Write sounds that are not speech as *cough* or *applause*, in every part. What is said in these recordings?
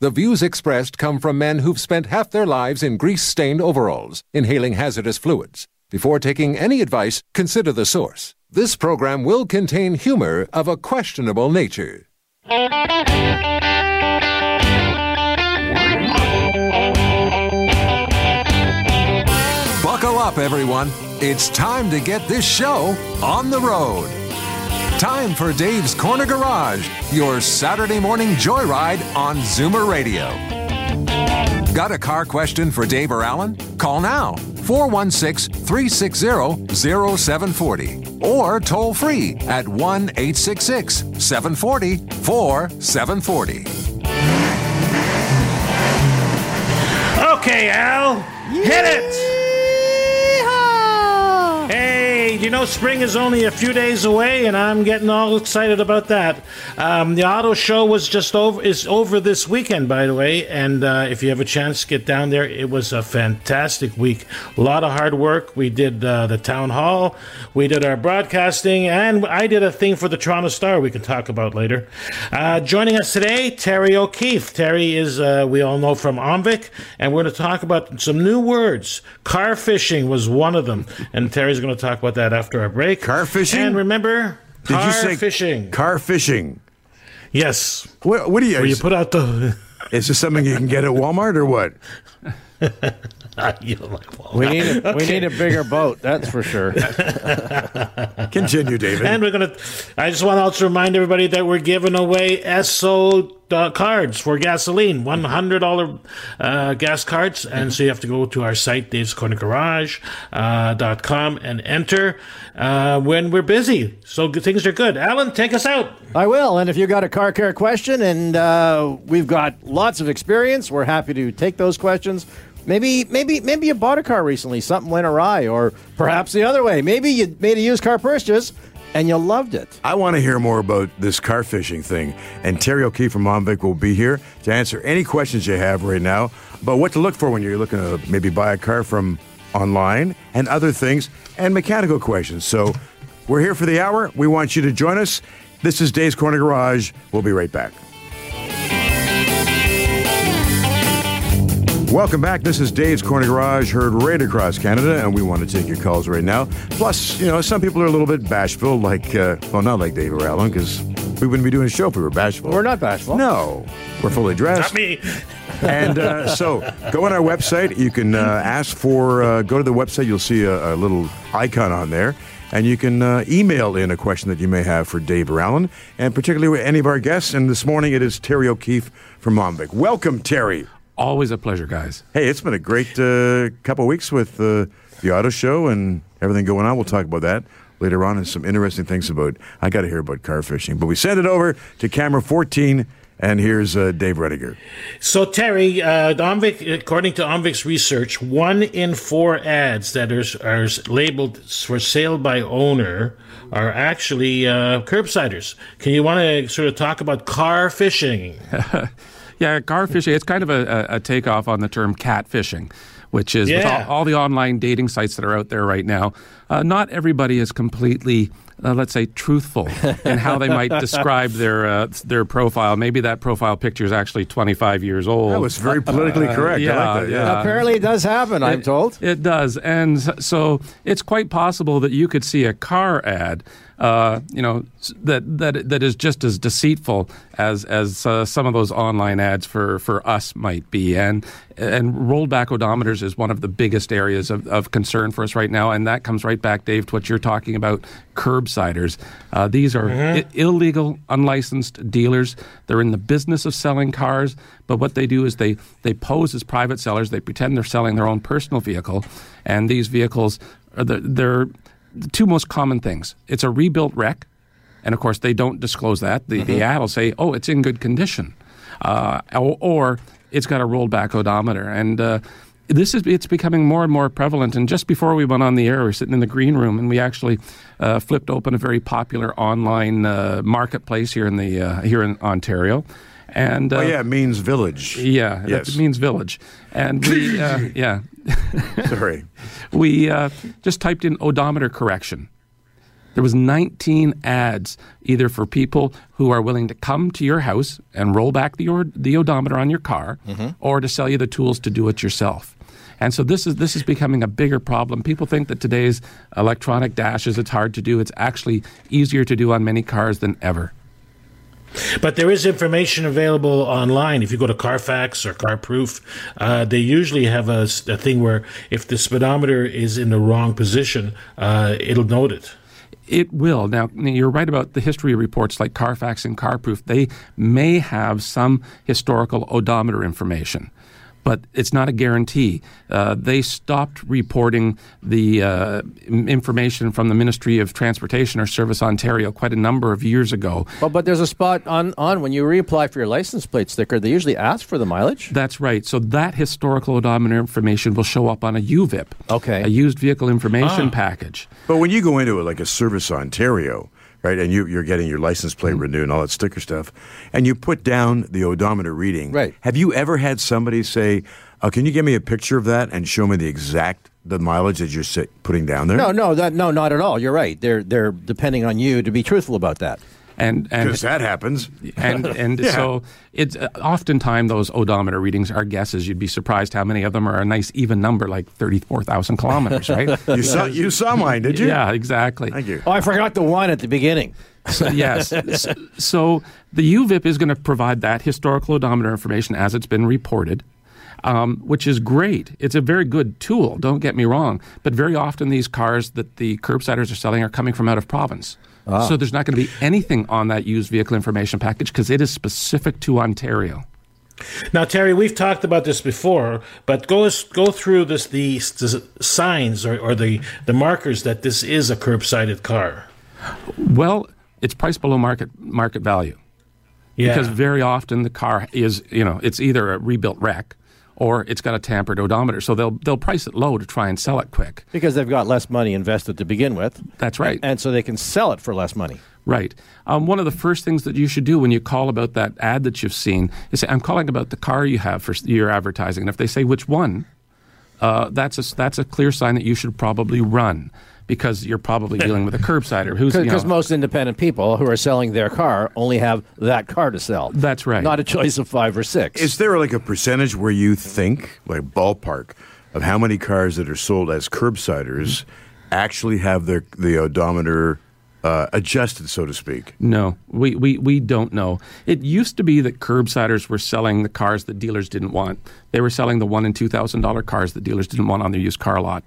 the views expressed come from men who've spent half their lives in grease stained overalls, inhaling hazardous fluids. Before taking any advice, consider the source. This program will contain humor of a questionable nature. Buckle up, everyone. It's time to get this show on the road. Time for Dave's Corner Garage, your Saturday morning joyride on Zoomer Radio. Got a car question for Dave or Alan? Call now 416 360 0740 or toll free at 1 866 740 4740. Okay, Al, hit it! You know spring is only a few days away, and I'm getting all excited about that. Um, the auto show was just over is over this weekend, by the way, and uh, if you have a chance, get down there. It was a fantastic week. A lot of hard work. We did uh, the town hall, we did our broadcasting, and I did a thing for the Toronto Star. We can talk about later. Uh, joining us today, Terry O'Keefe. Terry is uh, we all know from Omvic, and we're going to talk about some new words. Car fishing was one of them, and Terry's going to talk about that after our break. Car fishing? And remember, Did car you say fishing? Car fishing. yes. What, what do you? Where you put out the. is this something you can get at Walmart or what? *laughs* you know, like, well, We need a, we need a bigger boat, that's for sure. *laughs* Continue, David. And we're gonna. I just want to also remind everybody that we're giving away Esso uh, cards for gasoline, one hundred dollar uh, gas cards, and so you have to go to our site, Dave's Corner Garage uh, dot com, and enter uh, when we're busy. So good, things are good. Alan, take us out. I will. And if you got a car care question, and uh, we've got lots of experience, we're happy to take those questions. Maybe, maybe, maybe you bought a car recently, something went awry, or perhaps the other way. Maybe you made a used car purchase and you loved it. I want to hear more about this car fishing thing. And Terry O'Keefe from Omvic will be here to answer any questions you have right now about what to look for when you're looking to maybe buy a car from online and other things and mechanical questions. So we're here for the hour. We want you to join us. This is Dave's Corner Garage. We'll be right back. Welcome back. This is Dave's Corner Garage, heard right across Canada, and we want to take your calls right now. Plus, you know, some people are a little bit bashful, like, uh, well, not like Dave or Alan, because we wouldn't be doing a show if we were bashful. We're not bashful. No, we're fully dressed. Not me. *laughs* And uh, so go on our website. You can uh, ask for, uh, go to the website. You'll see a, a little icon on there. And you can uh, email in a question that you may have for Dave or Alan, and particularly with any of our guests. And this morning it is Terry O'Keefe from Omvic. Welcome, Terry. Always a pleasure, guys. Hey, it's been a great uh, couple weeks with uh, the auto show and everything going on. We'll talk about that later on and some interesting things about. I got to hear about car fishing, but we send it over to camera 14, and here's uh, Dave Rediger. So Terry, uh, Omvic, according to Omvic's research, one in four ads that are, are labeled for sale by owner are actually uh, curbsiders. Can you want to sort of talk about car fishing? *laughs* Yeah, car fishing, it's kind of a, a, a takeoff on the term cat fishing, which is with Yeah. all, all the online dating sites that are out there right now. Uh, not everybody is completely, uh, let's say, truthful in how they might *laughs* describe their uh, their profile. Maybe that profile picture is actually 25 years old. That was very politically correct. I yeah, like that. yeah. Apparently, it does happen, I'm told. It does. And so it's quite possible that you could see a car ad, uh, you know, that, that, that is just as deceitful as, as uh, some of those online ads for, for us might be. And, and rollback odometers is one of the biggest areas of, of concern for us right now. And that comes right back, Dave, to what you're talking about curbsiders. Uh, these are I- illegal, unlicensed dealers. They're in the business of selling cars, but what they do is they, they pose as private sellers. They pretend they're selling their own personal vehicle, and these vehicles are the, they're the two most common things. It's a rebuilt wreck, and of course they don't disclose that. The, the ad will say, "Oh, it's in good condition," uh, or, or it's got a rolled back odometer, and uh, this is it's becoming more and more prevalent. And just before we went on the air, we were sitting in the green room, and we actually uh, flipped open a very popular online uh, marketplace here in the uh, here in Ontario. And uh, Oh yeah, it means village. yeah, Yes. that means village. And we *laughs* uh, yeah Sorry. *laughs* we uh, just typed in odometer correction. There was 19 ads either for people who are willing to come to your house and roll back the, or- the odometer on your car, or to sell you the tools to do it yourself. And so this is this is becoming a bigger problem. People think that today's electronic dashes it's hard to do. It's actually easier to do on many cars than ever. But there is information available online. If you go to Carfax or CarProof, uh, they usually have a thing where if the speedometer is in the wrong position, uh, it'll note it. It will. Now, you're right about the history reports like Carfax and CarProof. They may have some historical odometer information, but it's not a guarantee. Uh, they stopped reporting the uh, information from the Ministry of Transportation or Service Ontario quite a number of years ago. Well, but there's a spot on, on when you reapply for your license plate sticker, they usually ask for the mileage. That's right. So that historical odometer information will show up on a UVIP, Okay. a used vehicle information package. But when you go into it like a Service Ontario, right, and you, you're getting your license plate Mm-hmm. renewed and all that sticker stuff, and you put down the odometer reading, Right. Have you ever had somebody say, oh, "Can you give me a picture of that and show me the exact the mileage that you're putting down there?" No, no, that no, not at all. You're right. They're they're depending on you to be truthful about that. And, and because that happens. and *laughs* and Yeah. so it's uh, oftentimes those odometer readings are guesses. You'd be surprised how many of them are a nice even number, like thirty-four thousand kilometers, right? *laughs* You saw you saw mine, did you? yeah, exactly. Thank you. Oh, I forgot the one at the beginning. So, yes. *laughs* so, so the UVIP is going to provide that historical odometer information as it's been reported. Um, which is great. It's a very good tool, don't get me wrong. But very often, these cars that the curbsiders are selling are coming from out of province. Ah. So there's not going to be anything on that used vehicle information package because it is specific to Ontario. Now, Terry, we've talked about this before, but go go through this the s- signs or, or the the markers that this is a curbsided car. Well, it's priced below market market value Yeah. because very often the car is you know it's either a rebuilt wreck or it's got a tampered odometer, so they'll they'll price it low to try and sell it quick. Because they've got less money invested to begin with. That's right. And so they can sell it for less money. Right. Um, one of the first things that you should do when you call about that ad that you've seen is say, "I'm calling about the car you have for your advertising." And if they say which one, uh, that's a that's a clear sign that you should probably run because you're probably *laughs* dealing with a curbsider who's you Because know, most independent people who are selling their car only have that car to sell. That's right. Not a choice of five or six. Is there like a percentage where you think, like ballpark, of how many cars that are sold as curbsiders actually have their the odometer uh, adjusted, so to speak? No, we, we, we don't know. It used to be that curbsiders were selling the cars that dealers didn't want. They were selling the one and two thousand dollar cars that dealers didn't want on their used car lot.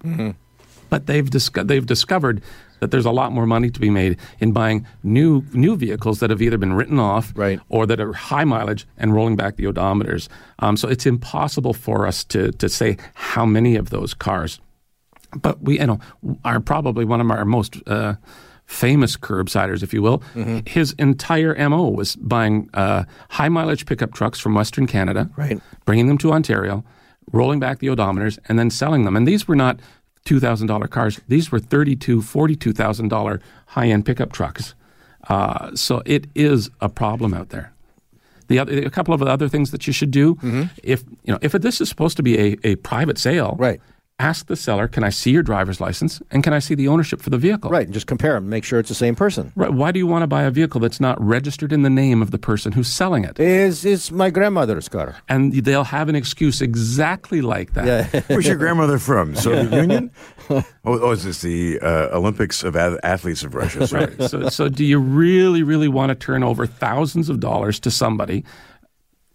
But they've disco- they've discovered that there's a lot more money to be made in buying new new vehicles that have either been written off Right. or that are high mileage and rolling back the odometers. Um, so it's impossible for us to to say how many of those cars but we you know are probably one of our most uh, famous curbsiders, if you will. His entire mo was buying uh, high mileage pickup trucks from Western Canada, Right. bringing them to Ontario, rolling back the odometers, and then selling them. And these were not two thousand dollar cars; these were thirty two, forty two thousand dollar high end pickup trucks. Uh, so it is a problem out there. The other, a couple of other things that you should do, if you know, if this is supposed to be a, a private sale, Right. Ask the seller, "Can I see your driver's license and can I see the ownership for the vehicle?" right. And just compare them, make sure it's the same person. Right. Why do you want to buy a vehicle that's not registered in the name of the person who's selling it? Is is my grandmother's car? And they'll have an excuse exactly like that. Yeah. *laughs* Where's your grandmother from? Soviet Union? *laughs* Oh, oh, is this the uh, Olympics of Ath- Athletes of Russia? *laughs* Sorry. so, so do you really, really want to turn over thousands of dollars to somebody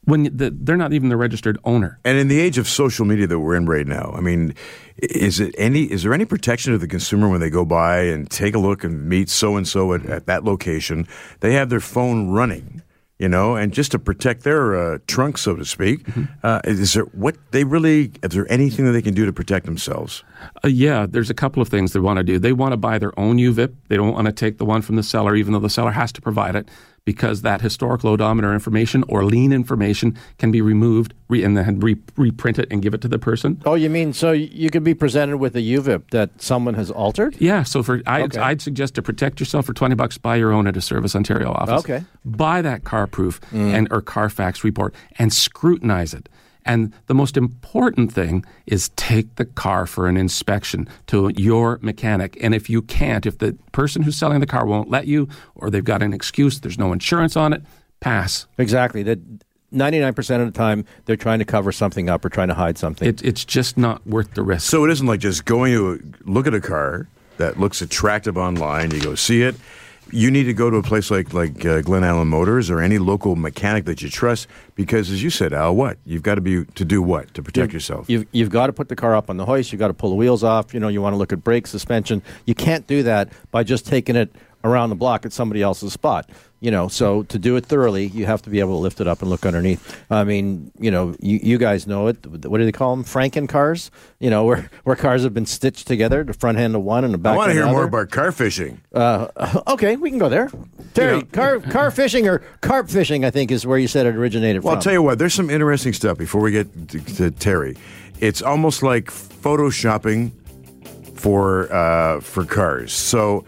when the, they're not even the registered owner? And in the age of social media that we're in right now, I mean, is it any? Is there any protection of the consumer when they go by and take a look and meet so and so at at that location? They have their phone running, you know, and just to protect their uh, trunk, so to speak. Uh, is there what they really? Is there anything that they can do to protect themselves? Uh, yeah, there's a couple of things they want to do. They want to buy their own UVIP. They don't want to take the one from the seller, even though the seller has to provide it, because that historical odometer information or lien information can be removed re- and then re- reprint it and give it to the person. Oh, you mean so you could be presented with a UVIP that someone has altered? Yeah, so for I'd, Okay. I'd suggest to protect yourself for twenty bucks, buy your own at a Service Ontario office. Okay. buy that car proof mm. and or Carfax report and scrutinize it. And the most important thing is take the car for an inspection to your mechanic. And if you can't, if the person who's selling the car won't let you, or they've got an excuse, there's no insurance on it, pass. Exactly. That 99% of the time they're trying to cover something up or trying to hide something. It, it's just not worth the risk. So it isn't like just going to look at a car that looks attractive online. You go see it. You need to go to a place like like uh, Glen Allen Motors or any local mechanic that you trust because, as you said, Al, what you've got to be to do what to protect yourself. You've, you've got to put the car up on the hoist. You've got to pull the wheels off. You know, you want to look at brake suspension. You can't do that by just taking it around the block at somebody else's spot. You know, so to do it thoroughly, you have to be able to lift it up and look underneath. I mean, you know, you, you guys know it. What do they call them? Franken cars. You know, *laughs* where where cars have been stitched together, the front end of one and the back. I want to hear the more about car fishing. *laughs* Okay, we can go there. Terry, know- car car fishing or carp fishing, I think, is where you said it originated Well, from. I'll tell you what. There's some interesting stuff before we get to, to Terry. It's almost like photoshopping for uh, for cars. So,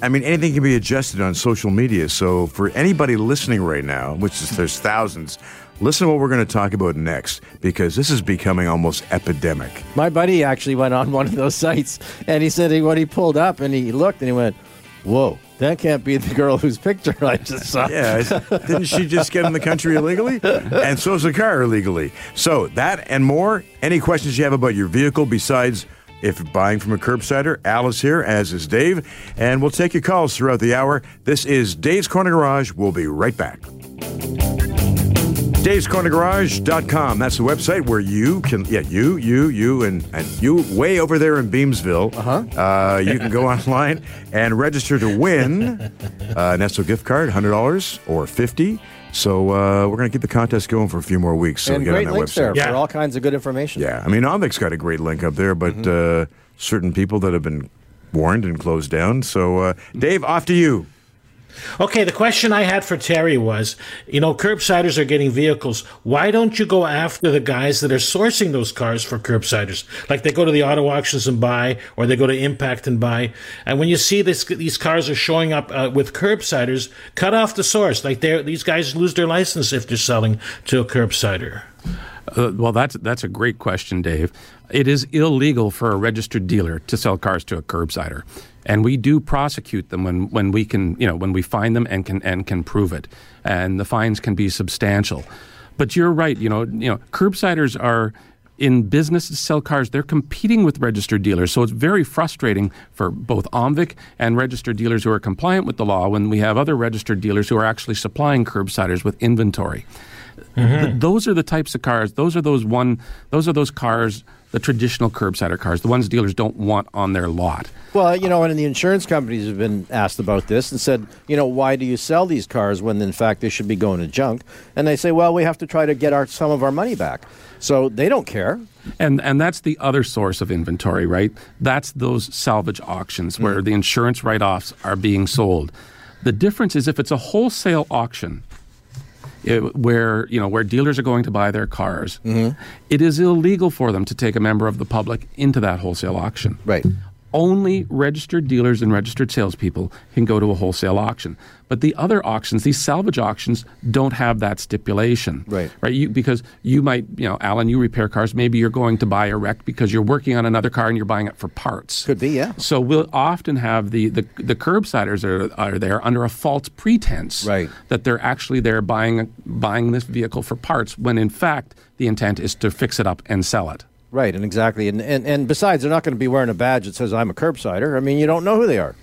I mean, anything can be adjusted on social media. So, for anybody listening right now, which is there's thousands, listen to what we're going to talk about next because this is becoming almost epidemic. My buddy actually went on one of those sites, and he said he, when he pulled up and he looked and he went, "Whoa, that can't be the girl whose picture I just saw." Yeah, didn't she just get in the country illegally? And so's the car illegally. So that and more. Any questions you have about your vehicle besides if buying from a curbsider, Alice here, as is Dave, and we'll take your calls throughout the hour. This is Dave's Corner Garage. We'll be right back. Dave'sCornerGarage.com. That's the website where you can, yeah, you, you, you, and, and you way over there in Beamsville. Uh-huh. Uh, you can go *laughs* online and register to win uh, an Esso gift card, $100 or 50 So uh, we're going to keep the contest going for a few more weeks. So and get great on that links website. there Yeah. for all kinds of good information. Yeah, I mean, Omvic's got a great link up there, but uh, certain people that have been warned and closed down. So, uh, Dave, off to you. Okay, the question I had for Terry was, you know, curbsiders are getting vehicles. Why don't you go after the guys that are sourcing those cars for curbsiders? Like they go to the auto auctions and buy, or they go to Impact and buy. And when you see this, these cars are showing up uh, with curbsiders, cut off the source. Like these guys lose their license if they're selling to a curbsider. Uh, well, that's that's a great question, Dave. It is illegal for a registered dealer to sell cars to a curbsider, and we do prosecute them when, when we can, you know, when we find them and can and can prove it, and the fines can be substantial. But you're right, you know, you know, curbsiders are in business to sell cars. They're competing with registered dealers, so it's very frustrating for both OMVIC and registered dealers who are compliant with the law when we have other registered dealers who are actually supplying curbsiders with inventory. Mm-hmm. Th- those are the types of cars. Those are those one. Those are those cars. The traditional curbsider cars, the ones dealers don't want on their lot. Well, you know, and the insurance companies have been asked about this and said, you know, why do you sell these cars when in fact they should be going to junk? And they say, well, we have to try to get our some of our money back. So they don't care. And and that's the other source of inventory, right? That's those salvage auctions where mm-hmm. the insurance write-offs are being sold. The difference is if it's a wholesale auction, it, where you know where dealers are going to buy their cars, mm-hmm. it is illegal for them to take a member of the public into that wholesale auction. Right. Only registered dealers and registered salespeople can go to a wholesale auction. But the other auctions, these salvage auctions, don't have that stipulation. Right. Right. You, because you might, you know, Alan, you repair cars. Maybe you're going to buy a wreck because you're working on another car and you're buying it for parts. Could be, yeah. So we'll often have the, the, the curbsiders are, are there under a false pretense Right. that they're actually there buying buying this vehicle for parts when in fact the intent is to fix it up and sell it. Right, and exactly. And, and, and besides, they're not going to be wearing a badge that says I'm a curbsider. I mean, you don't know who they are.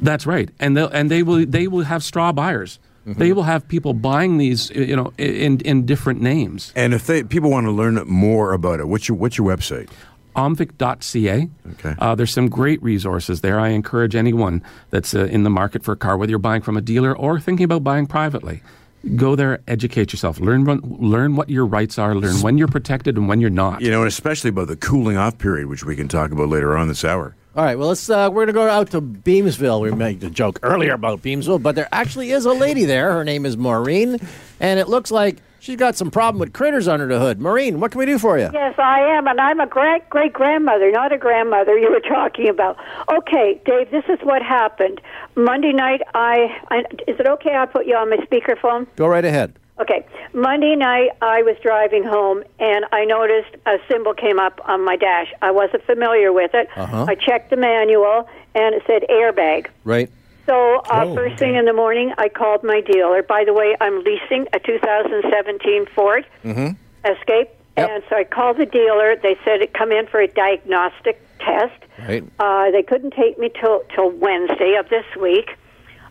That's right, and they'll, and they will they will have straw buyers. Mm-hmm. They will have people buying these, you know, in in different names. And if they people want to learn more about it, what's your what's your website? omvic.ca. Okay. Uh, there's some great resources there. I encourage anyone that's uh, in the market for a car, whether you're buying from a dealer or thinking about buying privately, go there, educate yourself, learn what, learn what your rights are, learn when you're protected and when you're not. You know, and especially about the cooling off period, which we can talk about later on this hour. All right, well, let's. Uh, we're going to go out to Beamsville. We made a joke earlier about Beamsville, but there actually is a lady there. Her name is Maureen, and it looks like she's got some problem with critters under the hood. Maureen, what can we do for you? Yes, I am, and I'm a great great grandmother, not a grandmother you were talking about. Okay, Dave, this is what happened. Monday night, I, I is it okay I put you on my speakerphone? Go right ahead. Okay, Monday night I was driving home and I noticed a symbol came up on my dash. I wasn't familiar with it. Uh-huh. I checked the manual and it said airbag. Right. So uh, Oh, first thing in the morning, I called my dealer. By the way, I'm leasing a 2017 Ford Escape, Yep. and so I called the dealer. They said it come in for a diagnostic test. Right. Uh, they couldn't take me till till Wednesday of this week.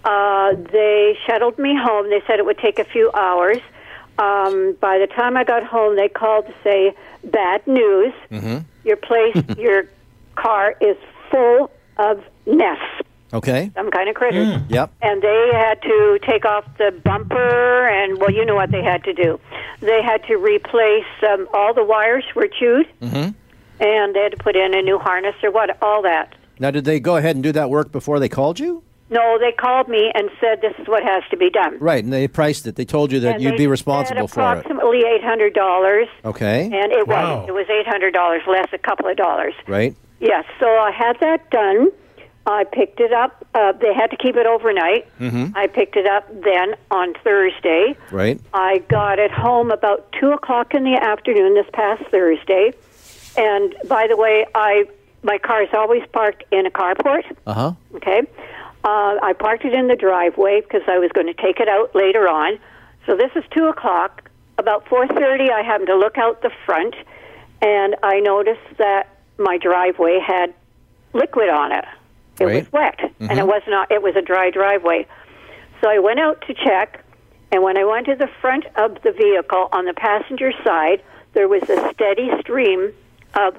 Uh, they shuttled me home. They said it would take a few hours. Um, by the time I got home, they called to say bad news. Your place, *laughs* your car is full of nests, Okay. some kind of critters Yep. and they had to take off the bumper and well you know what they had to do they had to replace um, all the wires were chewed mm-hmm. and they had to put in a new harness or what all that Now, did they go ahead and do that work before they called you? no they called me and said this is what has to be done Right, and they priced it. They told you that and you'd be responsible for it. approximately eight hundred dollars Okay. and it Wow. was it was eight hundred dollars less a couple of dollars Right. Yes, so I had that done. I picked it up. Uh, they had to keep it overnight. Mm-hmm. I picked it up then on Thursday. Right. I got it home about two o'clock in the afternoon this past Thursday. And by the way, I my car is always parked in a carport. Uh huh. Okay, uh, I parked it in the driveway because I was going to take it out later on. So this is two o'clock. About four thirty, I happened to look out the front, and I noticed that my driveway had liquid on it. It Right. was wet, and it was not. It was a dry driveway. So I went out to check, and when I went to the front of the vehicle on the passenger side, there was a steady stream of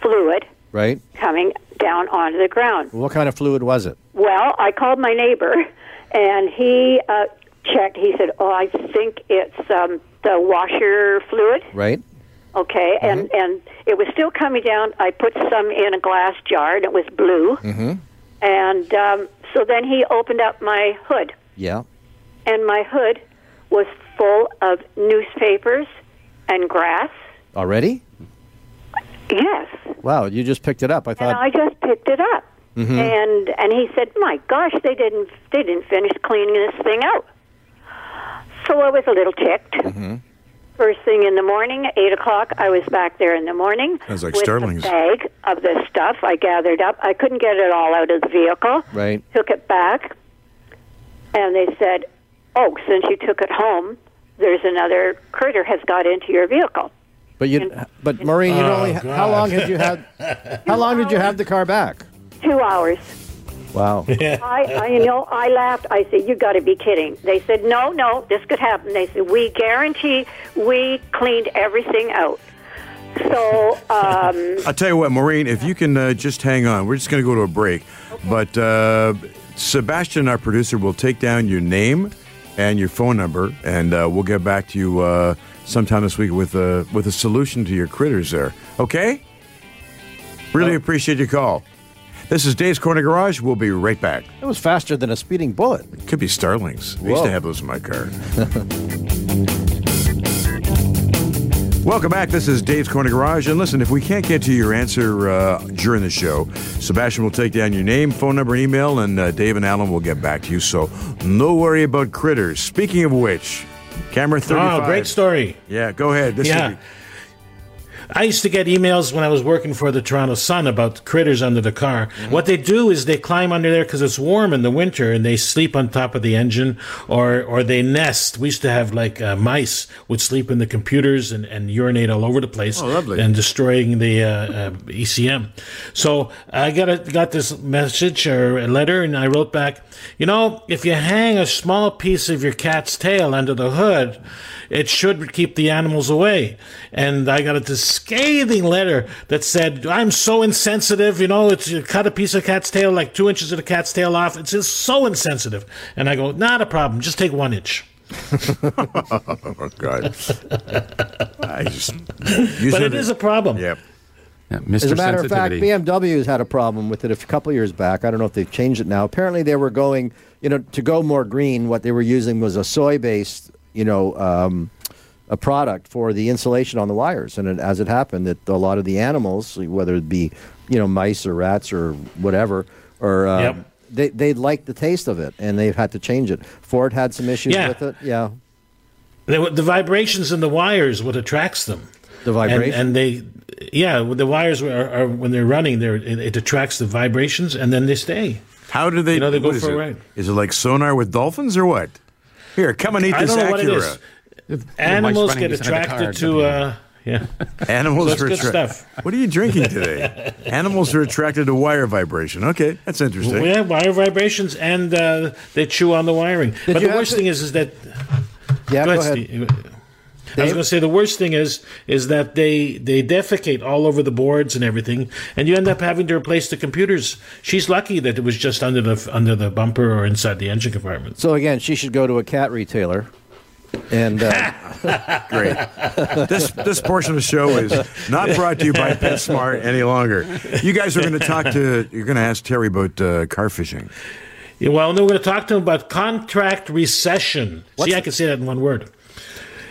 fluid Right. coming down onto the ground. What kind of fluid was it? Well, I called my neighbor, and he uh, checked. He said, "Oh, I think it's um, the washer fluid." Right. Okay, and and it was still coming down. I put some in a glass jar, and it was blue. Mm-hmm. And um, so then he opened up my hood, Yeah. and my hood was full of newspapers and grass. Already? Yes. Wow. You just picked it up. I and thought. I just picked it up. And and he said, "My gosh, they didn't they didn't finish cleaning this thing out." So I was a little ticked. First thing in the morning, eight o'clock, I was back there in the morning Sounds like with Sterling's. a bag of this stuff. I gathered up. I couldn't get it all out of the vehicle. Right. Took it back, and they said, "Oh, since you took it home, there's another critter has got into your vehicle." But you. But Maureen, you Oh, only. How long had you had? *laughs* How long did you have the car back? Two hours. Wow. *laughs* I, I, you know, I laughed. I said, "You got to be kidding!" They said, "No, no, this could happen." They said, "We guarantee we cleaned everything out." So, um, *laughs* I'll tell you what, Maureen, if you can uh, just hang on, we're just going to go to a break. But uh, Sebastian, our producer, will take down your name and your phone number, and uh, we'll get back to you uh, sometime this week with a with a solution to your critters. There, okay? Really appreciate your call. This is Dave's Corner Garage. We'll be right back. It was faster than a speeding bullet. Could be Starlings. We used to have those in my car. *laughs* Welcome back. This is Dave's Corner Garage. And listen, if we can't get to your answer uh, during the show, Sebastian will take down your name, phone number, and email, and uh, Dave and Alan will get back to you. So no worry about critters. Speaking of which, camera 35. Oh, great story. Yeah, go ahead. This Yeah. I used to get emails when I was working for the Toronto Sun about critters under the car. What they do is they climb under there because it's warm in the winter and they sleep on top of the engine or, or they nest. We used to have like uh, mice would sleep in the computers and, and urinate all over the place Oh, and destroying the uh, uh, ECM. So I got a, got this message or a letter and I wrote back, you know, if you hang a small piece of your cat's tail under the hood, it should keep the animals away. And I got a scathing letter that said, I'm so insensitive, you know, it's you cut a piece of cat's tail, like two inches of the cat's tail off. It's just so insensitive. And I go, not a problem, just take one inch. *laughs* *laughs* Oh God. I just But it is a problem. Yep. Yeah, Mr. As a matter of fact, Sensitivity. BMW's had a problem with it a couple years back. I don't know if they've changed it now. Apparently, they were going, you know, to go more green. What they were using was a soy-based, you know, um, a product for the insulation on the wires. And it, as it happened, that a lot of the animals, whether it be, you know, mice or rats or whatever, or um, Yep. they they liked the taste of it, and they've had to change it. Ford had some issues Yeah. with it. Yeah, The, the vibrations in the wires what attracts them. the And, vibration. and they, yeah, when the wires are, are when they're running, they're, it, it attracts the vibrations, and then they stay. How do they? You know, they go what is for a it? ride. Is it like sonar with dolphins or what? Here, come and eat I this don't know what it Acura. Is. Animals get beside the car, attracted to, uh, yeah. *laughs* Animals That's are good attra- stuff. What are you drinking *laughs* today? Animals are attracted to wire vibration. Okay, that's interesting. We have wire vibrations, and uh, they chew on the wiring. but the worst to- thing is, is that yeah, Go go ahead, ahead. I was going to say the worst thing is is that they they defecate all over the boards and everything, and you end up having to replace the computers. She's lucky that it was just under the under the bumper or inside the engine compartment. So again, she should go to a cat retailer. And uh, *laughs* Great. this this portion of the show is not brought to you by PetSmart any longer. You guys are going to talk to. You're going to ask Terry about uh, car fishing. Yeah, well, then we're going to talk to him about contract rescission. See, I can say that in one word.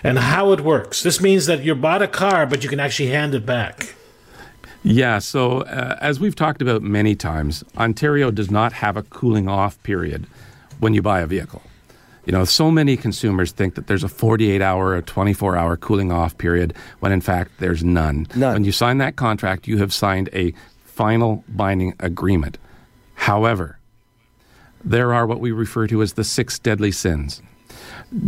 And how it works. This means that you bought a car, but you can actually hand it back. Yeah, so uh, as we've talked about many times, Ontario does not have a cooling off period when you buy a vehicle. You know, so many consumers think that there's a 48 hour or 24 hour cooling off period when in fact there's none. None. When you sign that contract, you have signed a final binding agreement. However, there are what we refer to as the six deadly sins.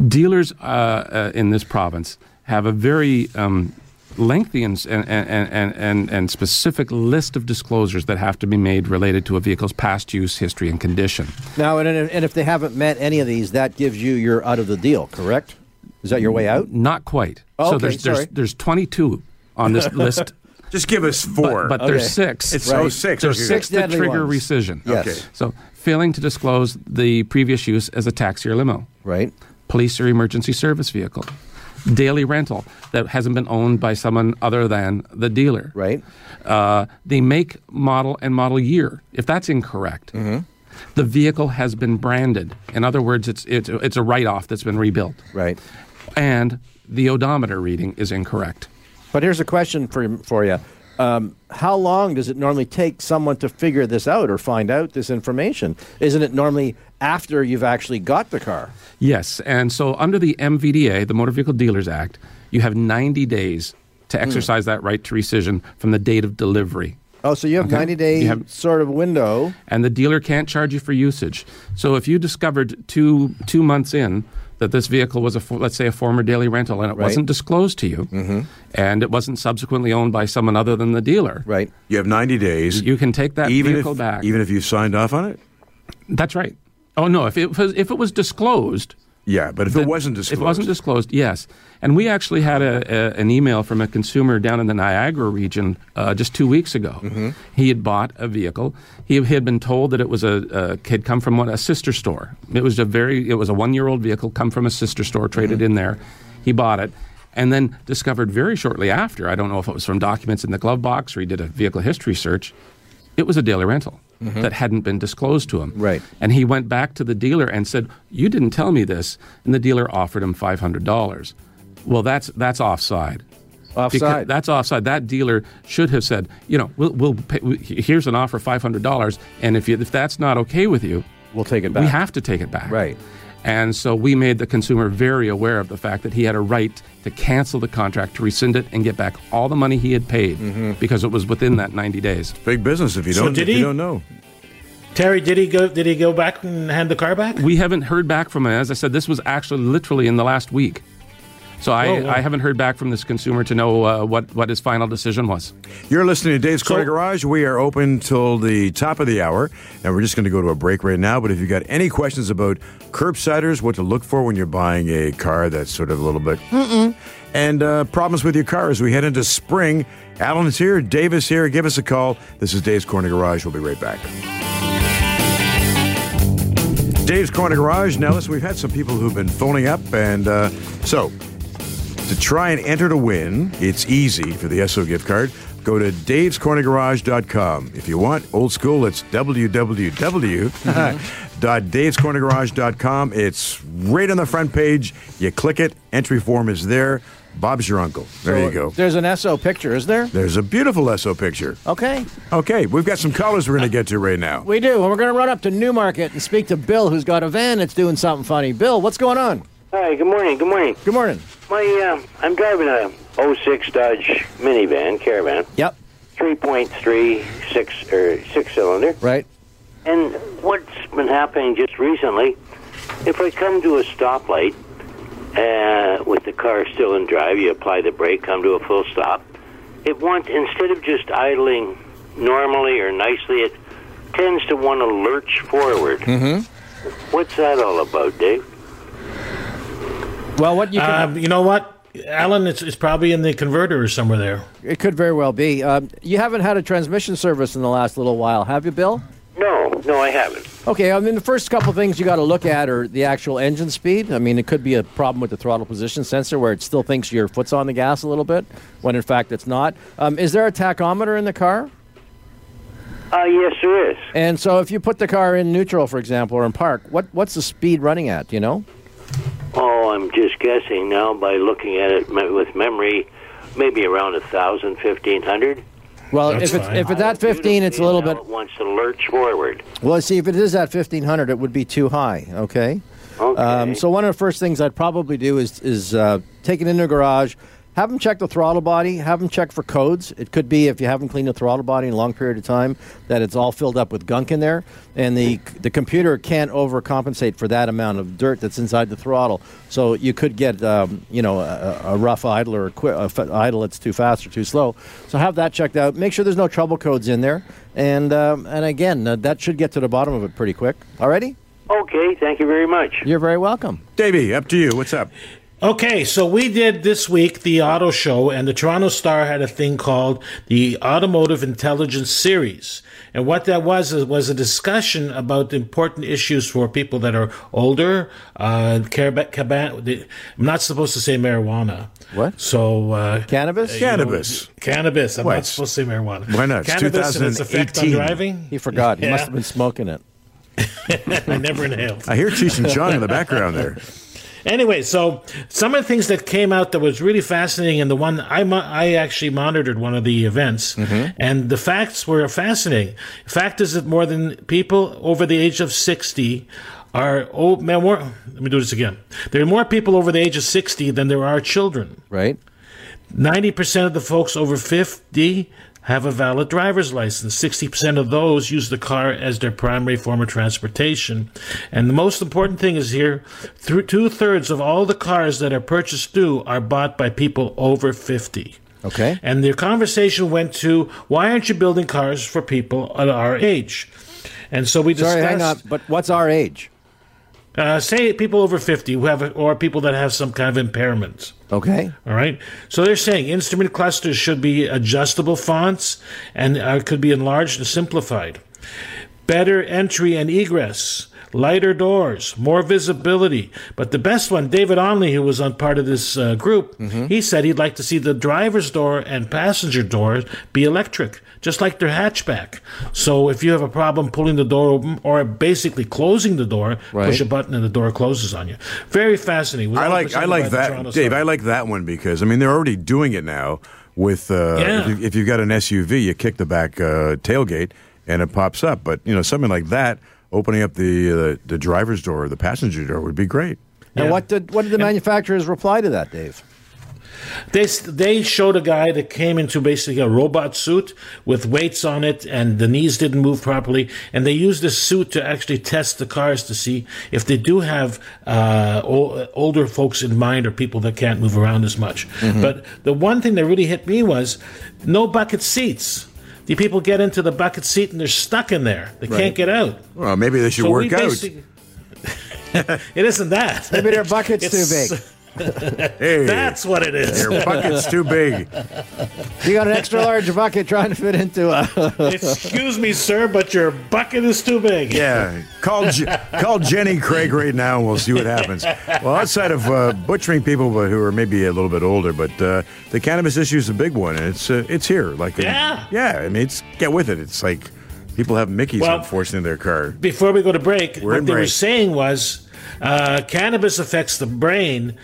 Dealers uh, uh, in this province have a very um, lengthy and, and, and, and, and specific list of disclosures that have to be made related to a vehicle's past use, history, and condition. now, and, and if they haven't met any of these, that gives you you're out of the deal. Correct? Is that your way out? Not quite. Oh, so okay, there's, there's, sorry. there's 22 on this *laughs* list, Just give us four. but, but Okay. there's six. It's- oh, Right? six, There's okay. six Six that trigger ones. rescission. Yes. Okay. So failing to disclose the previous use as a taxi or limo. Right. police or emergency service vehicle, daily rental that hasn't been owned by someone other than the dealer. Right. Uh, the make, model, and model year. If that's incorrect, Mm-hmm. the vehicle has been branded. In other words, it's it's it's a write off that's been rebuilt, Right. and the odometer reading is incorrect. But here's a question for for you. Um, how long does it normally take someone to figure this out or find out this information? Isn't it normally after you've actually got the car? Yes, and so under the MVDA, the Motor Vehicle Dealers Act, you have 90 days Hmm. to exercise that right to rescission from the date of delivery. Oh, so you have Okay. 90 day have- sort of window. and the dealer can't charge you for usage. So if you discovered two two months in that this vehicle was a fo- let's say a former daily rental and it Right. wasn't disclosed to you, mm-hmm. and it wasn't subsequently owned by someone other than the dealer, Right. you have 90 days. you can take that even vehicle if, back. Even if you signed off on it? That's right. Oh no, if it was if it was disclosed. Yeah, but if then- it wasn't disclosed. If it wasn't disclosed, yes. And we actually had a, a, an email from a consumer down in the Niagara region uh, just two weeks ago. Mm-hmm. He had bought a vehicle. He had been told that it was a, a had come from one, a sister store. It was a very it was a one year old vehicle come from a sister store, traded Mm-hmm. in there. He bought it. And then discovered very shortly after, I don't know if it was from documents in the glove box or he did a vehicle history search, it was a daily rental Mm-hmm. that hadn't been disclosed to him. Right. And he went back to the dealer and said, "You didn't tell me this." And the dealer offered him five hundred dollars. Well, that's that's offside. Because Offside. that's offside. That dealer should have said, "You know, we'll, we'll pay, we, here's an offer five hundred dollars, and if you, if that's not okay with you, We'll take it back. we have to take it back." Right. And so we made the consumer very aware of the fact that he had a right to cancel the contract, to rescind it, and get back all the money he had paid Mm-hmm. because it was within that 90 days. Big business if you don't, did if you he? don't know. Terry, did he go? Did he go back and hand the car back? We haven't heard back from him. As I said, this was actually literally in the last week. So I, Oh, wow. I haven't heard back from this consumer to know uh, what, what his final decision was. You're listening to Dave's Corner So- Garage. We are open till the top of the hour, and we're just going to go to a break right now. But if you've got any questions about curbsiders, what to look for when you're buying a car that's sort of a little bit, and uh, problems with your car as we head into spring, Alan is here, Dave is here. Give us a call. This is Dave's Corner Garage. We'll be right back. Dave's Corner Garage. Now, listen, we've had some people who've been phoning up, and uh, so to try and enter to win, it's easy for the Esso gift card. Go to davescornergarage.com. If you want old school, it's www.davescornergarage.com. It's right on the front page. You click it, entry form is there. Bob's your uncle. There you go. There's an Esso picture, is there? There's a beautiful Esso picture. Okay. Okay, we've got some callers we're going to get to right now. We do. And we're going to run up to Newmarket and speak to Bill, who's got a van that's doing something funny. Bill, what's going on? Hi, good morning. Good morning. Good morning. My, uh, I'm driving a 06 Dodge minivan, caravan, Yep. 3.3 six or six cylinder. Right. And what's been happening just recently, if I come to a stoplight uh, with the car still in drive, you apply the brake, come to a full stop. It wants instead of just idling normally or nicely, it tends to want to lurch forward. Mm-hmm. What's that all about, Dave? Well, what you can, Um, you know what, Alan? It's, it's probably in the converter or somewhere there. it could very well be. Um, you haven't had a transmission service in the last little while, have you, Bill? No, no, I haven't. Okay, I mean, the first couple things you got to look at are the actual engine speed. I mean, it could be a problem with the throttle position sensor where it still thinks your foot's on the gas a little bit, when in fact it's not. Um, is there a tachometer in the car? Uh, yes, there is. And so if you put the car in neutral, for example, or in park, what, what's the speed running at, do you know? Oh, I'm just guessing now by looking at it with memory, maybe around a thousand, fifteen hundred. Well, That's if it's, fine. if it's at 15, it's a little bit. It wants to lurch forward. Well, see, if it is at 1500, it would be too high, okay? Okay. Um, so one of the first things I'd probably do is is uh, take it into the garage, have them check the throttle body, have them check for codes. It could be if you haven't cleaned the throttle body in a long period of time that it's all filled up with gunk in there, and the the computer can't overcompensate for that amount of dirt that's inside the throttle. So you could get um, you know a, a rough idle or a, qui- a f- idle that's too fast or too slow. So have that checked out. Make sure there's no trouble codes in there, and um, and again uh, that should get to the bottom of it pretty quick. Alrighty, okay, thank you very much. you're very welcome. Davey, up to you. What's up? Okay, so we did this week the auto show, and the Toronto Star had a thing called the Automotive Intelligence Series. And what that was is- was a discussion about important issues for people that are older. Uh, carab- caban- the- I'm not supposed to say marijuana. What? So uh, Cannabis? Cannabis. cannabis. I'm Why, not supposed to say marijuana. Why not? It's Cannabis and its effect on driving. He forgot. He must have been smoking it. *laughs* I never inhaled. I hear Cheech and Chong in the background there. *laughs* Anyway, so some of the things that came out that was really fascinating, and the one I mo- I actually monitored one of the events, mm-hmm. and the facts were fascinating. fact is that more than people over the age of sixty are oh man more. Let me do this again. There are more people over the age of sixty than there are children. Right? Ninety percent of the folks over fifty have a valid driver's license. Sixty percent of those use the car as their primary form of transportation. And the most important thing is here: two thirds of all the cars that are purchased new are bought by people over fifty. Okay. And their conversation went to why aren't you building cars for people at our age? And so we discussed. Sorry, hang on. But what's our age? Uh, say people over fifty who have, or people that have some kind of impairment. Okay. All right. So they're saying instrument clusters should be adjustable fonts and uh, could be enlarged and simplified. Better entry and egress, lighter doors, more visibility. But the best one, David Onley, who was on part of this uh, group, he said he'd like to see the driver's door and passenger door be electric, just like their hatchback. So if you have a problem pulling the door open or basically closing the door, Right. push a button and the door closes on you. Very fascinating. I like I like that, Dave. I like that one because I mean they're already doing it now with uh, Yeah. if, you, if you've got an SUV, you kick the back uh, tailgate and it pops up. But you know something like that, opening up the uh, the driver's door or the passenger door would be great. And what did what did the manufacturers reply to that, Dave? They they showed a guy that came into basically a robot suit with weights on it, and the knees didn't move properly. And they used this suit to actually test the cars to see if they do have uh, o- older folks in mind or people that can't move around as much. But the one thing that really hit me was no bucket seats. The people get into the bucket seat and they're stuck in there. They Right. can't get out. Well, maybe they should So work out. *laughs* it isn't that. Maybe their bucket's *laughs* too It's- big. *laughs* Hey, That's what it is. your bucket's too big. You got an extra large bucket trying to fit into a. *laughs* Excuse me, sir, but your bucket is too big. Yeah, call Je- call Jenny Craig right now, and we'll see what happens. Well, outside of uh, butchering people but who are maybe a little bit older, but uh, the cannabis issue is a big one, and it's uh, it's here. Like, uh, Yeah. yeah. I mean, it's get with it. It's like people have Mickey's Well- unfortunately in their car. Before we go to break, We're what they were saying was uh, cannabis affects the brain,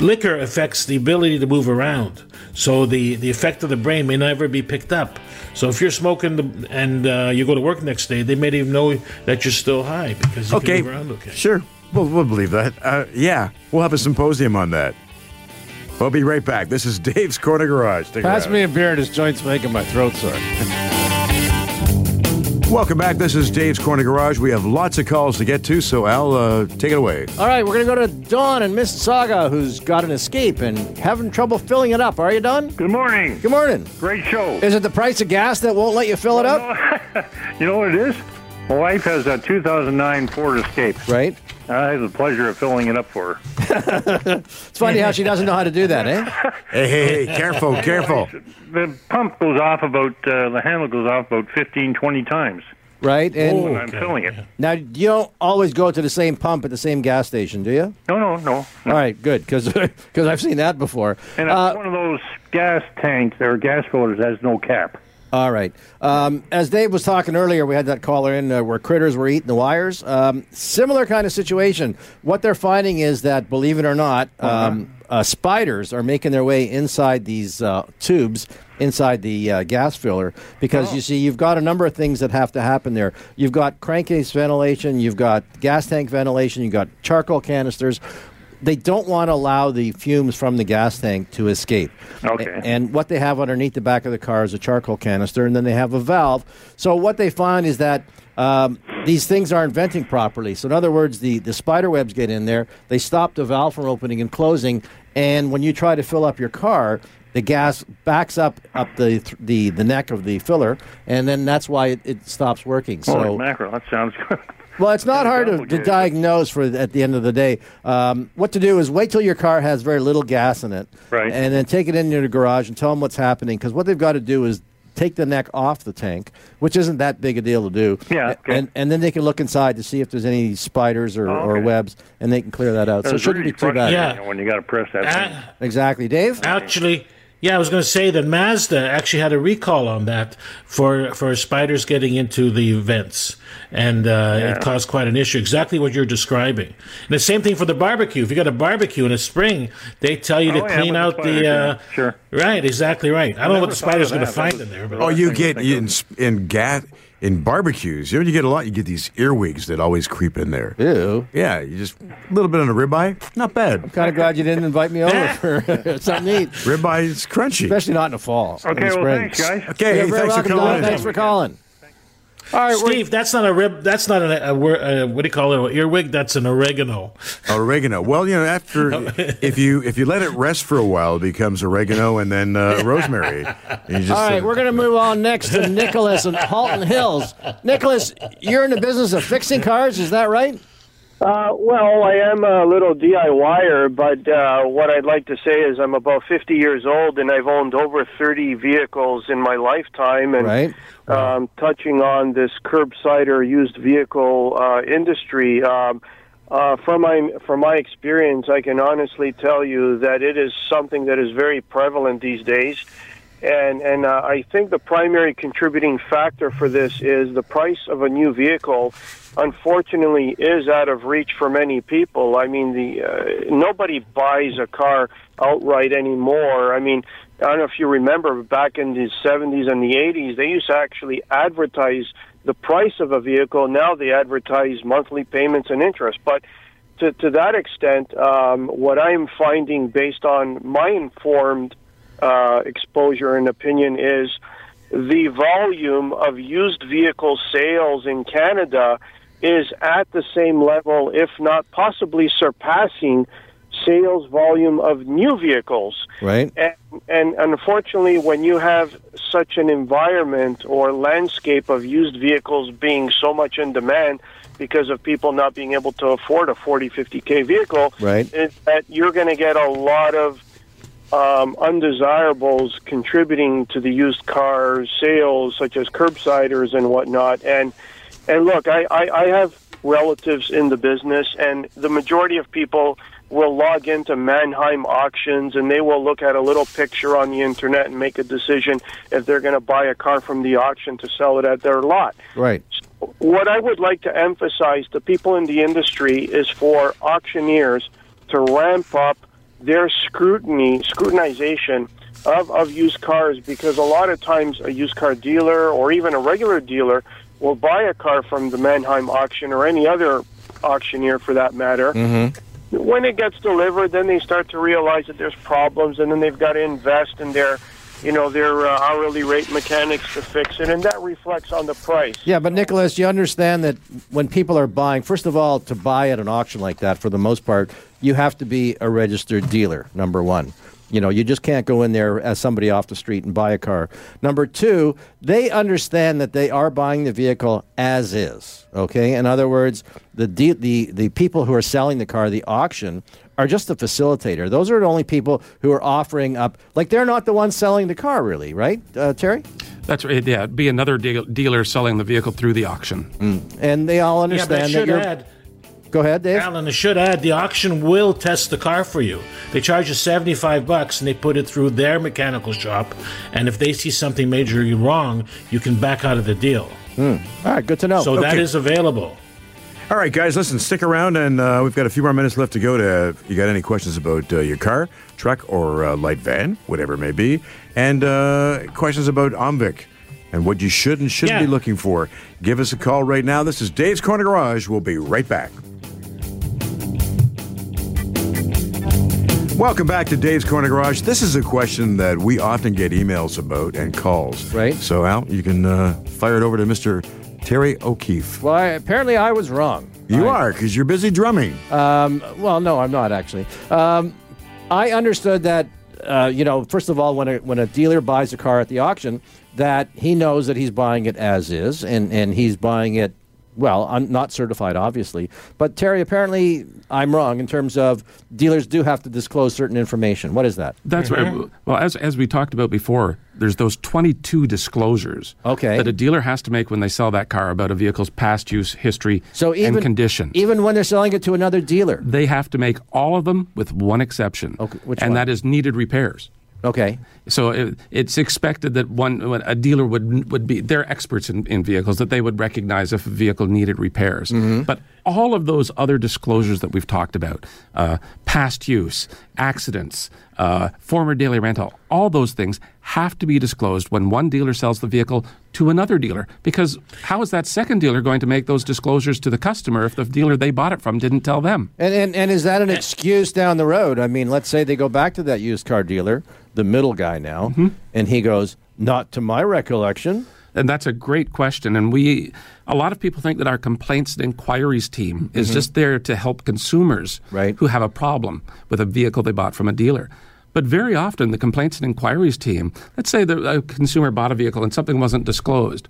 liquor affects the ability to move around. So the, the effect of the brain may never be picked up. So if you're smoking the, and uh, you go to work next day, they may not even know that you're still high because you Okay, can move around okay. sure, we'll, we'll believe that. Uh, yeah, we'll have a symposium on that. We'll be right back. This is Dave's Corner Garage. Stick Pass around. me a beer, and his joint's making my throat sore. *laughs* Welcome back. This is Dave's Corner Garage. We have lots of calls to get to, so Al, uh, take it away. All right, we're going to go to Dawn in Mississauga, who's got an escape and having trouble filling it up. Are you, Dawn? Good morning. Good morning. Great show. Is it the price of gas that won't let you fill it up? *laughs* you know what it is? My wife has a 2009 Ford Escape. Right. I had the pleasure of filling it up for her. *laughs* It's funny how she doesn't know how to do that, eh? *laughs* Hey, hey, hey, careful, *laughs* careful. The pump goes off about, uh, the handle goes off about 15, 20 times Right. And when I'm filling it. now you don't always go to the same pump at the same gas station, do you? No, no, no. All right, good, because I've seen that before. And it's Uh, one of those gas tanks or gas fillers that has no cap. All right. Um, as Dave was talking earlier, we had that caller in uh, where critters were eating the wires. Um, similar kind of situation. What they're finding is that, believe it or not, um, uh, spiders are making their way inside these uh, tubes inside the uh, gas filler because you see you've got a number of things that have to happen there you've got crankcase ventilation you've got gas tank ventilation you've got charcoal canisters they don't want to allow the fumes from the gas tank to escape Okay. And what they have underneath the back of the car is a charcoal canister, and then they have a valve. So what they find is that um, these things aren't venting properly. So in other words, the, the spider webs get in there, they stop the valve from opening and closing, and when you try to fill up your car, the gas backs up up the the, the neck of the filler, and then that's why it, it stops working. So Holy mackerel, that sounds *laughs* good. Well, it's not hard to, to diagnose for at the end of the day. Um, what to do is wait till your car has very little gas in it, Right. and then take it into the garage and tell them what's happening. Because what they've got to do is take the neck off the tank, which isn't that big a deal to do. Yeah, okay. and and then they can look inside to see if there's any spiders or, Oh, or webs, and they can clear that out. so it shouldn't really be too bad. Yeah. when you got to press that thing. Uh, Exactly, Dave. Actually, yeah, I was going to say that Mazda actually had a recall on that for for spiders getting into the vents, and uh, it caused quite an issue. Exactly what you're describing. And the same thing for the barbecue. If you got a barbecue in the spring, they tell you Oh, to yeah, clean with the out the. spiders, uh, yeah, sure. Right, exactly right. I don't know what the spider's going to that. That find was- in there, but Oh, you get in in gat in barbecues. You know, you get a lot. You get these earwigs that always creep in there. Ew. Yeah, you just a little bit on a ribeye. Not bad. I'm Kind of glad you didn't invite me over for *laughs* something to eat, Ribeye is crunchy. especially not in the fall. in Okay, the well, thanks, guys. Okay, You're hey, very thanks for welcome, calling. Don. in. Thanks for calling. All right, Steve, that's not a rib. That's not a, a, wor- uh what do you call it? An earwig. That's an oregano. Oregano. Well, you know, after *laughs* if you if you let it rest for a while, it becomes oregano and then uh, *laughs* rosemary. And you just, All right, uh, we're going to move on next to Nicholas in Halton Hills. Nicholas, you're in the business of fixing cars, is that right? Uh, well, I am a little DIYer, but uh, what I'd like to say is I'm about 50 years old and I've owned over 30 vehicles in my lifetime. And Right. um, touching on this curbside or used vehicle uh, industry, um, uh, from my from my experience, I can honestly tell you that it is something that is very prevalent these days. And and uh, I think the primary contributing factor for this is the price of a new vehicle. Unfortunately, is out of reach for many people. I mean, the uh, nobody buys a car outright anymore. I mean, I don't know if you remember back in the 70s and the 80s, they used to actually advertise the price of a vehicle. Now they advertise monthly payments and interest. But to, to that extent, um, what I'm finding based on my informed uh, exposure and opinion is the volume of used vehicle sales in Canada is at the same level, if not possibly surpassing sales volume of new vehicles. Right. And, and unfortunately, when you have such an environment or landscape of used vehicles being so much in demand because of people not being able to afford a 40, 50K vehicle, Right. is that you're going to get a lot of um, undesirables contributing to the used car sales, such as curbsiders and whatnot. And and look, I, I, I have relatives in the business, and the majority of people will log into Manheim auctions and they will look at a little picture on the internet and make a decision if they're going to buy a car from the auction to sell it at their lot Right. what I would like to emphasize to people in the industry is for auctioneers to ramp up their scrutiny, scrutinization of, of used cars because a lot of times a used car dealer or even a regular dealer will buy a car from the Manheim auction or any other auctioneer for that matter. Mm-hmm. When it gets delivered, then they start to realize that there's problems, and then they've got to invest in their, you know, their uh, hourly rate mechanics to fix it, and that reflects on the price. Yeah, but Nicholas, you understand that when people are buying, first of all, to buy at an auction like that, for the most part, you have to be a registered dealer, number one. You know, you just can't go in there as somebody off the street and buy a car. Number two, they understand that they are buying the vehicle as is. Okay, in other words, the de- the the people who are selling the car, the auction, are just a facilitator. Those are the only people who are offering up. Like they're not the ones selling the car, really, right, uh, Terry? That's right. Yeah, be another deal dealer selling the vehicle through the auction. And they all Yeah, understand but I that should you're. add, Go ahead, Dave. Alan, I should add, the auction will test the car for you. They charge you 75 bucks and they put it through their mechanical shop. And if they see something majorly wrong, you can back out of the deal. All right, good to know. So that Okay. is available. All right, guys, listen, stick around, and uh, we've got a few more minutes left to go. To if you got any questions about uh, your car, truck, or uh, light van, whatever it may be, and uh, questions about Omvic and what you should and shouldn't Yeah. be looking for, give us a call right now. This is Dave's Corner Garage. We'll be right back. Welcome back to Dave's Corner Garage. This is a question that we often get emails about and calls. Right. So, Al, you can uh, fire it over to Mr. Terry O'Keefe. Well, I, apparently I was wrong. You I- are, because you're busy drumming. Well, no, I'm not actually. Um, I understood that. Uh, you know, first of all, when a when a dealer buys a car at the auction, that he knows that he's buying it as is, and and he's buying it. Well, I'm not certified, obviously, but Terry, apparently I'm wrong in terms of dealers do have to disclose certain information. What is that? That's right. Mm-hmm. Well, as as we talked about before, there's those 22 disclosures Okay. that a dealer has to make when they sell that car about a vehicle's past use history So even and condition. even when they're selling it to another dealer. they have to make all of them with one exception, Okay, which and one? that is needed repairs. Okay, So it, it's expected that one a dealer would would be they're experts in, in vehicles that they would recognize if a vehicle needed repairs. Mm-hmm. But all of those other disclosures that we've talked about, uh, past use, accidents, uh, former daily rental, all those things have to be disclosed when one dealer sells the vehicle to another dealer. Because how is that second dealer going to make those disclosures to the customer if the dealer they bought it from didn't tell them? And, and and is that an excuse down the road? I mean, let's say they go back to that used car dealer, the middle guy now, Mm-hmm. and he goes, "Not to my recollection." And that's a great question. And we, a lot of people think that our complaints and inquiries team is mm-hmm. just there to help consumers Right. who have a problem with a vehicle they bought from a dealer. But very often, the complaints and inquiries team, let's say that a consumer bought a vehicle and something wasn't disclosed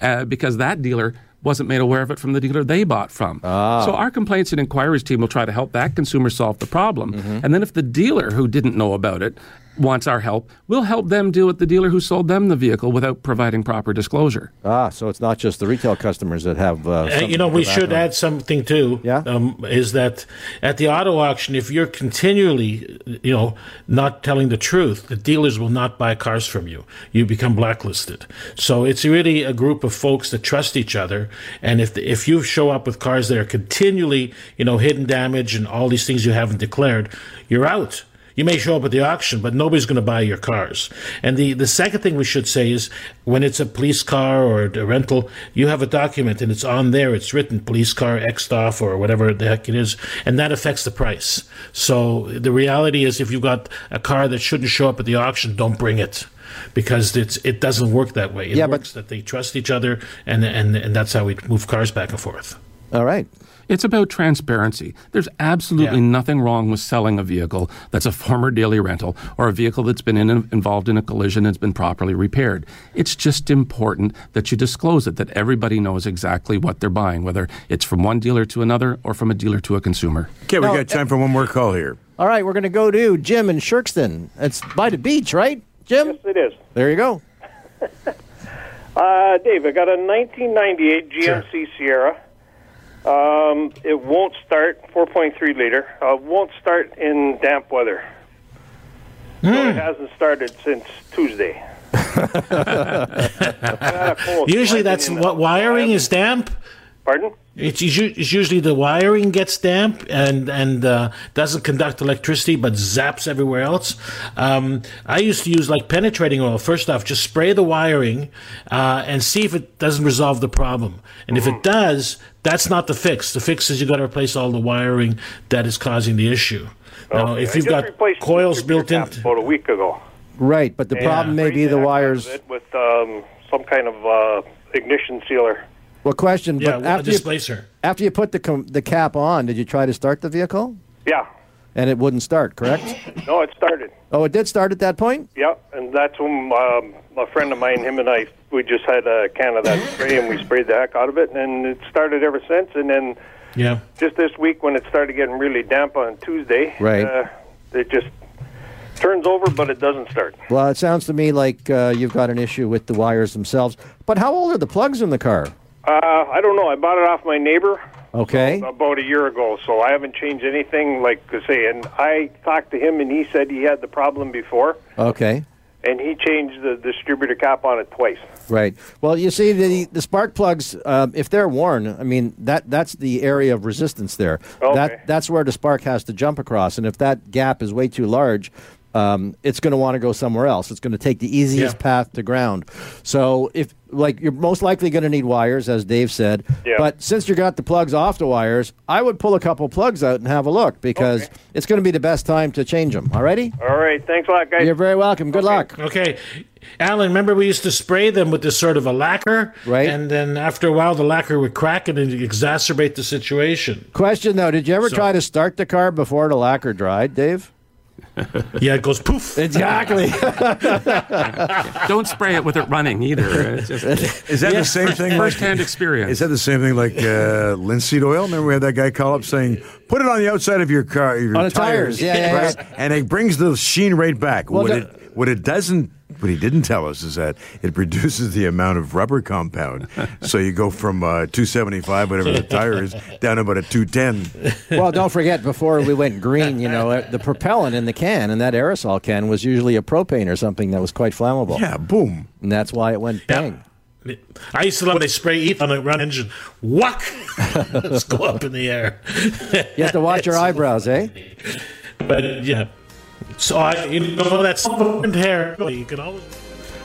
uh, because that dealer wasn't made aware of it from the dealer they bought from. Ah. So our complaints and inquiries team will try to help that consumer solve the problem. Mm-hmm. And then if the dealer who didn't know about it wants our help, we'll help them deal with the dealer who sold them the vehicle without providing proper disclosure. Ah, so it's not just the retail customers that have. Uh, Uh, you know, we go back should on. add something too. Yeah? Um, is that at the auto auction, if you're continually, you know, not telling the truth, the dealers will not buy cars from you. You become blacklisted. So it's really a group of folks that trust each other. And if the, if you show up with cars that are continually, you know, hidden damage and all these things you haven't declared, you're out. You may show up at the auction, but nobody's going to buy your cars. And the, the second thing we should say is when it's a police car or a rental, you have a document and it's on there. It's written police car X off or whatever the heck it is. And that affects the price. So the reality is if you've got a car that shouldn't show up at the auction, don't bring it. Because it's it doesn't work that way. It Yeah, but- works that they trust each other, and, and and that's how we move cars back and forth. All right. It's about transparency. There's absolutely Yeah. nothing wrong with selling a vehicle that's a former daily rental or a vehicle that's been in, involved in a collision and has been properly repaired. It's just important that you disclose it, that everybody knows exactly what they're buying, whether it's from one dealer to another or from a dealer to a consumer. Okay, we No, got time for one more call here. All right, we're going to go to Jim in Sherkston. It's by the beach, right, Jim? Yes, it is. There you go. *laughs* Uh, Dave, I got a 1998 GMC Sierra. Um, it won't start, 4.3 liter. Uh, won't start in damp weather. So Hmm. it hasn't started since Tuesday. *laughs* Usually that's what wiring is damp. Pardon? It's, it's usually the wiring gets damp and and uh, doesn't conduct electricity, but zaps everywhere else. Um, I used to use like penetrating oil. First off, just spray the wiring uh, and see if it doesn't resolve the problem. And if it does, that's not the fix. The fix is you got to replace all the wiring that is causing the issue. Now, if you've got coils built in, cap about a week ago. Right, but the Yeah. problem may be the wires. With um, some kind of uh, ignition sealer. Well, question, yeah, but a after you, displacer. after you put the com- the cap on, did you try to start the vehicle? Yeah. And it wouldn't start, correct? No, it started. oh, it did start at that point? Yeah, and that's when um, a friend of mine, him and I, we just had a can of that spray and we sprayed the heck out of it, and it started ever since. And then Yeah. just this week, when it started getting really damp on Tuesday, Right. uh, it just turns over, but it doesn't start. Well, it sounds to me like uh, you've got an issue with the wires themselves. But how old are the plugs in the car? Uh, I don't know. I bought it off my neighbor Okay. about a year ago, so I haven't changed anything. Like I say, and I talked to him, and he said he had the problem before, Okay. and he changed the distributor cap on it twice. Right. Well, you see, the the spark plugs, um, if they're worn, I mean that that's the area of resistance there. Okay. That that's where the spark has to jump across, and if that gap is way too large. Um, it's going to want to go somewhere else. It's going to take the easiest Yeah. path to ground. So, if like you're most likely going to need wires, as Dave said. Yeah. But since you got the plugs off the wires, I would pull a couple plugs out and have a look because Okay. it's going to be the best time to change them. Alrighty? All right, thanks a lot, guys. You're very welcome. Good luck. Okay. Alan, remember we used to spray them with this sort of a lacquer? Right. And then after a while, the lacquer would crack and it'd exacerbate the situation. Question though: Did you ever So- try to start the car before the lacquer dried, Dave? Yeah, it goes poof. Exactly. *laughs* Don't spray it with it running either. Just Is that the same thing? first-hand experience. Is that the same thing like uh, linseed oil? Remember we had that guy call up saying, "Put it on the outside of your car, your On the tires. Yeah, yeah, right? yeah. And it brings the sheen right back. Well, what the- it what it doesn't, what he didn't tell us is that it reduces the amount of rubber compound. *laughs* so you go from uh, 275, whatever the tire is, down to about a 210. well, don't forget before we went green, you know, uh, the propellant in the can and that aerosol can was usually a propane or something that was quite flammable, Yeah, boom. and that's why it went bang. I used to love when they spray ETH on a run engine. Whack! *laughs* Let's go up in the air. You have to watch *laughs* your eyebrows, eh? But yeah. So I, you know, that's hair. You can always.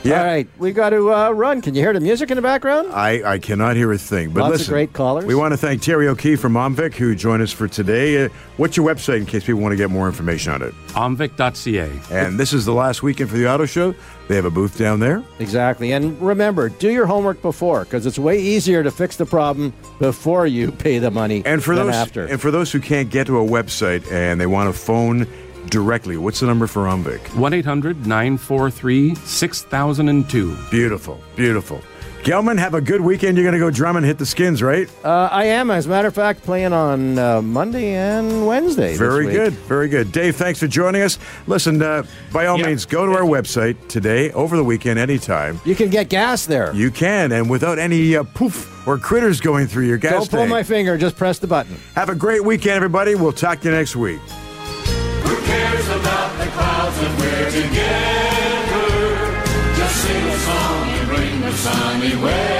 All right, we got to uh, run. Can you hear the music in the background? I, I cannot hear a thing. But Lots of listen, great callers. We want to thank Terry O'Keefe from Omvic who joined us for today. Uh, what's your website in case people want to get more information on it? omvic.ca. And this is the last weekend for the auto show. They have a booth down there. Exactly. And remember, do your homework before because it's way easier to fix the problem before you pay the money And for than those after. and for those who can't get to a website and they want to phone directly, what's the number for Omvic? 1 800 943 6002. Beautiful, beautiful. Gelman, have a good weekend. You're going to go drum and hit the skins, right? uh, I am, as a matter of fact, playing on uh, Monday and Wednesday. this Very week. good, very good. Dave, thanks for joining us. Listen, uh, by all Yeah. means, go to our website today, over the weekend, anytime. You can get gas there. You can, and without any uh, poof or critters going through your gas Don't pull tank. my finger, just press the button. Have a great weekend, everybody. We'll talk to you next week. Together? Just sing a song and bring the sunny weather.